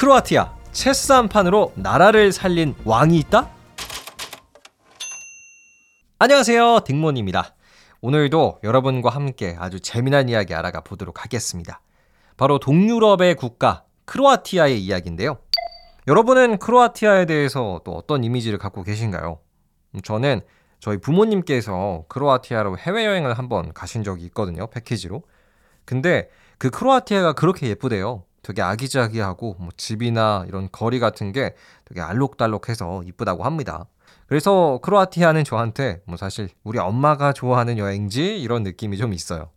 크로아티아 체스 한 판으로 나라를 살린 왕이 있다? 안녕하세요. 딩몬입니다. 오늘도 여러분과 함께 아주 재미난 이야기 알아가 보도록 하겠습니다. 바로 동유럽의 국가 크로아티아의 이야기인데요. 여러분은 크로아티아에 대해서 또 어떤 이미지를 갖고 계신가요? 저는 저희 부모님께서 크로아티아로 해외여행을 한번 가신 적이 있거든요. 패키지로. 근데 그 크로아티아가 그렇게 예쁘대요. 되게 아기자기하고 뭐 집이나 이런 거리 같은 게 되게 알록달록해서 이쁘다고 합니다. 그래서 크로아티아는 저한테 뭐 사실 우리 엄마가 좋아하는 여행지 이런 느낌이 좀 있어요.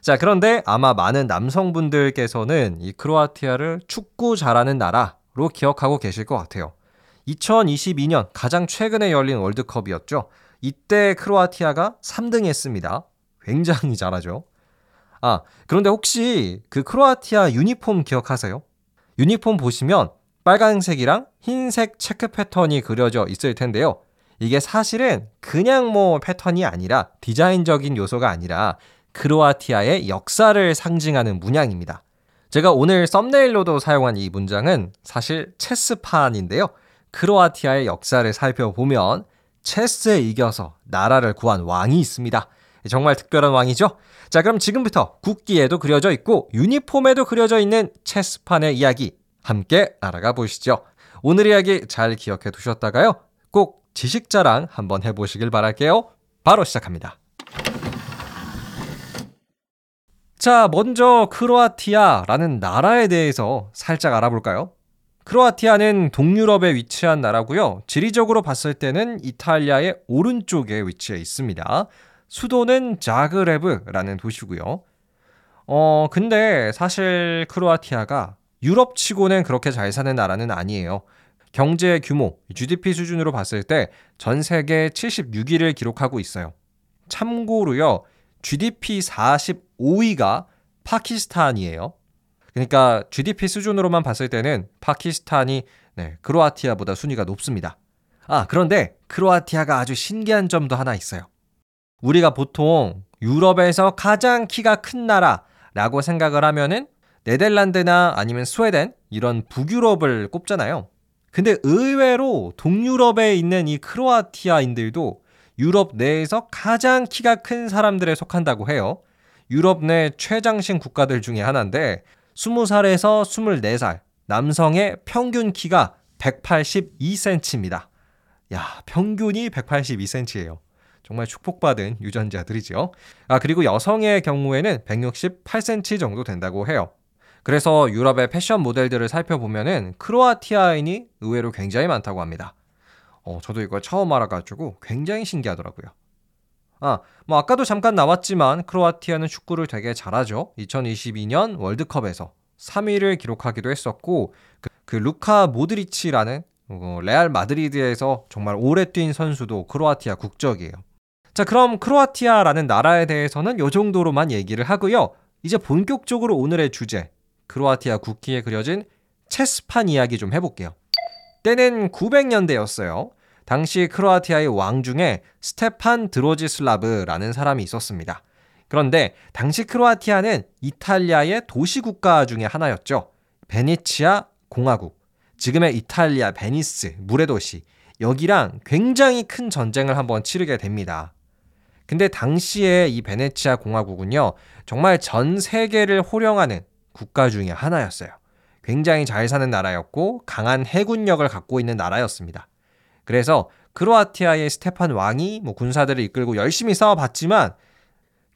자, 그런데 아마 많은 남성분들께서는 이 크로아티아를 축구 잘하는 나라로 기억하고 계실 것 같아요. 2022년 가장 최근에 열린 월드컵이었죠. 이때 크로아티아가 3등 했습니다. 굉장히 잘하죠. 아, 그런데 혹시 그 크로아티아 유니폼 기억하세요? 유니폼 보시면 빨간색이랑 흰색 체크 패턴이 그려져 있을 텐데요. 이게 사실은 그냥 뭐 패턴이 아니라 디자인적인 요소가 아니라 크로아티아의 역사를 상징하는 문양입니다. 제가 오늘 썸네일로도 사용한 이 문장은 사실 체스판인데요. 크로아티아의 역사를 살펴보면 체스에 이겨서 나라를 구한 왕이 있습니다. 정말 특별한 왕이죠? 자, 그럼 지금부터 국기에도 그려져 있고 유니폼에도 그려져 있는 체스판의 이야기 함께 알아가 보시죠. 오늘 이야기 잘 기억해 두셨다가요. 꼭 지식 자랑 한번 해보시길 바랄게요. 바로 시작합니다. 자, 먼저 크로아티아라는 나라에 대해서 살짝 알아볼까요? 크로아티아는 동유럽에 위치한 나라고요. 지리적으로 봤을 때는 이탈리아의 오른쪽에 위치해 있습니다. 수도는 자그레브라는 도시고요. 어, 근데 사실 크로아티아가 유럽 치고는 그렇게 잘 사는 나라는 아니에요. 경제 규모, GDP 수준으로 봤을 때 전 세계 76위를 기록하고 있어요. 참고로요, GDP 45위가 파키스탄이에요. 그러니까 GDP 수준으로만 봤을 때는 파키스탄이 네, 크로아티아보다 순위가 높습니다. 아, 그런데 크로아티아가 아주 신기한 점도 하나 있어요. 우리가 보통 유럽에서 가장 키가 큰 나라라고 생각을 하면은 네덜란드나 아니면 스웨덴 이런 북유럽을 꼽잖아요. 근데 의외로 동유럽에 있는 이 크로아티아인들도 유럽 내에서 가장 키가 큰 사람들에 속한다고 해요. 유럽 내 최장신 국가들 중에 하나인데 20살에서 24살 남성의 평균 키가 182cm입니다. 야, 평균이 182cm예요. 정말 축복받은 유전자들이죠. 아, 그리고 여성의 경우에는 168cm 정도 된다고 해요. 그래서 유럽의 패션 모델들을 살펴보면은 크로아티아인이 의외로 굉장히 많다고 합니다. 어, 저도 이걸 처음 알아가지고 굉장히 신기하더라고요. 아, 뭐 아까도 잠깐 나왔지만 크로아티아는 축구를 되게 잘하죠. 2022년 월드컵에서 3위를 기록하기도 했었고 그, 그 루카 모드리치라는 어, 레알 마드리드에서 정말 오래 뛴 선수도 크로아티아 국적이에요. 자, 그럼 크로아티아라는 나라에 대해서는 요 정도로만 얘기를 하고요. 이제 본격적으로 오늘의 주제 크로아티아 국기에 그려진 체스판 이야기 좀 해볼게요. 때는 900년대였어요. 당시 크로아티아의 왕 중에 스테판 드르지슬라브라는 사람이 있었습니다. 그런데 당시 크로아티아는 이탈리아의 도시 국가 중의 하나였죠. 베네치아 공화국, 지금의 이탈리아 베니스 물의 도시 여기랑 굉장히 큰 전쟁을 한번 치르게 됩니다. 근데 당시에 이 베네치아 공화국은요, 정말 전 세계를 호령하는 국가 중의 하나였어요. 굉장히 잘 사는 나라였고 강한 해군력을 갖고 있는 나라였습니다. 그래서 크로아티아의 스테판 왕이 뭐 군사들을 이끌고 열심히 싸워봤지만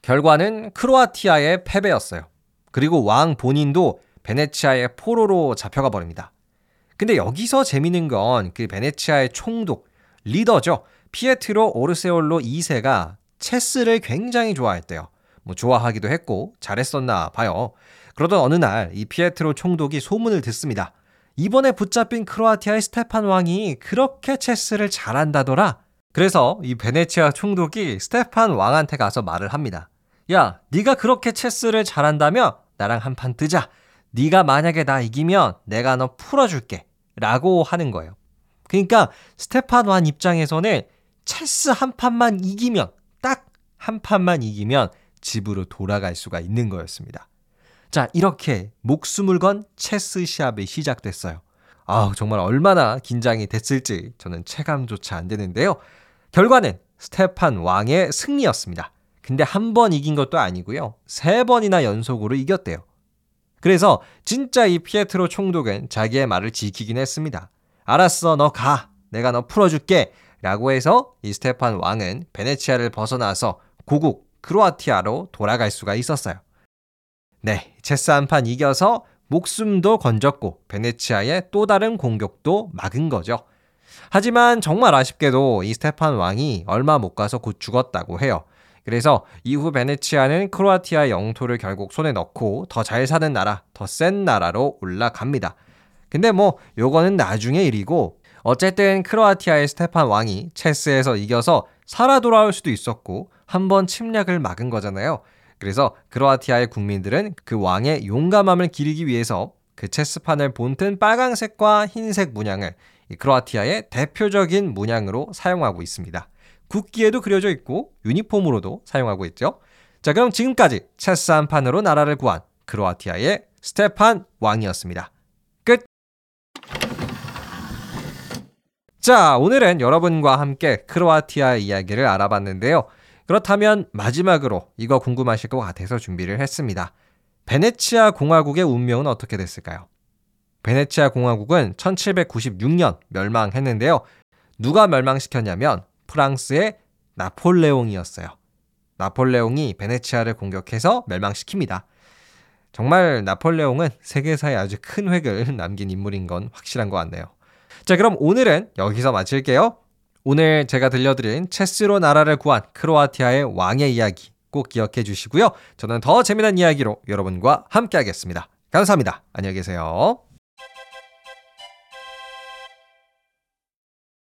결과는 크로아티아의 패배였어요. 그리고 왕 본인도 베네치아의 포로로 잡혀가 버립니다. 근데 여기서 재밌는 건 그 베네치아의 총독, 리더죠. 피에트로 오르세올로 2세가 체스를 굉장히 좋아했대요. 뭐 좋아하기도 했고 잘했었나 봐요. 그러던 어느 날 이 피에트로 총독이 소문을 듣습니다. 이번에 붙잡힌 크로아티아의 스테판 왕이 그렇게 체스를 잘한다더라. 그래서 이 베네치아 총독이 스테판 왕한테 가서 말을 합니다. 야, 네가 그렇게 체스를 잘한다면 나랑 한 판 뜨자. 네가 만약에 나 이기면 내가 너 풀어줄게. 라고 하는 거예요. 그러니까 스테판 왕 입장에서는 체스 한 판만 이기면 딱 한 판만 이기면 집으로 돌아갈 수가 있는 거였습니다. 자, 이렇게 목숨을 건 체스 시합이 시작됐어요. 아, 정말 얼마나 긴장이 됐을지 저는 체감조차 안 되는데요. 결과는 스테판 왕의 승리였습니다. 근데 한 번 이긴 것도 아니고요. 세 번이나 연속으로 이겼대요. 그래서 진짜 이 피에트로 총독은 자기의 말을 지키긴 했습니다. 알았어, 너 가. 내가 너 풀어줄게. 라고 해서 이 스테판 왕은 베네치아를 벗어나서 고국 크로아티아로 돌아갈 수가 있었어요. 네, 체스 한 판 이겨서 목숨도 건졌고 베네치아의 또 다른 공격도 막은 거죠. 하지만 정말 아쉽게도 이 스테판 왕이 얼마 못 가서 곧 죽었다고 해요. 그래서 이후 베네치아는 크로아티아 영토를 결국 손에 넣고 더 잘 사는 나라, 더 센 나라로 올라갑니다. 근데 뭐 요거는 나중의 일이고 어쨌든 크로아티아의 스테판 왕이 체스에서 이겨서 살아 돌아올 수도 있었고 한 번 침략을 막은 거잖아요. 그래서 크로아티아의 국민들은 그 왕의 용감함을 기리기 위해서 그 체스판을 본뜬 빨강색과 흰색 문양을 크로아티아의 대표적인 문양으로 사용하고 있습니다. 국기에도 그려져 있고 유니폼으로도 사용하고 있죠. 자, 그럼 지금까지 체스 한 판으로 나라를 구한 크로아티아의 스테판 왕이었습니다. 끝! 자, 오늘은 여러분과 함께 크로아티아 이야기를 알아봤는데요. 그렇다면 마지막으로 이거 궁금하실 것 같아서 준비를 했습니다. 베네치아 공화국의 운명은 어떻게 됐을까요? 베네치아 공화국은 1796년 멸망했는데요. 누가 멸망시켰냐면 프랑스의 나폴레옹이었어요. 나폴레옹이 베네치아를 공격해서 멸망시킵니다. 정말 나폴레옹은 세계사에 아주 큰 획을 남긴 인물인 건 확실한 것 같네요. 자, 그럼 오늘은 여기서 마칠게요. 오늘 제가 들려드린 체스로 나라를 구한 크로아티아의 왕의 이야기 꼭 기억해 주시고요. 저는 더 재미난 이야기로 여러분과 함께 하겠습니다. 감사합니다. 안녕히 계세요.